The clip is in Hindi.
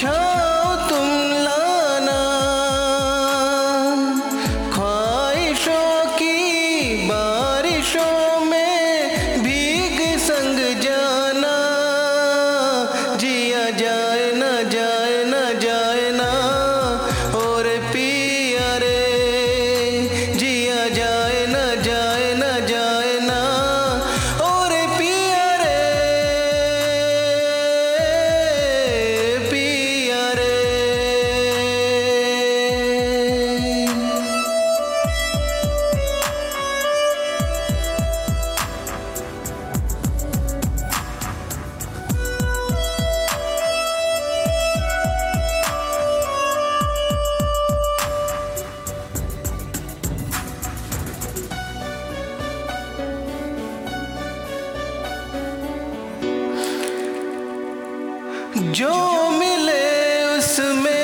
Show जो मिले उसमें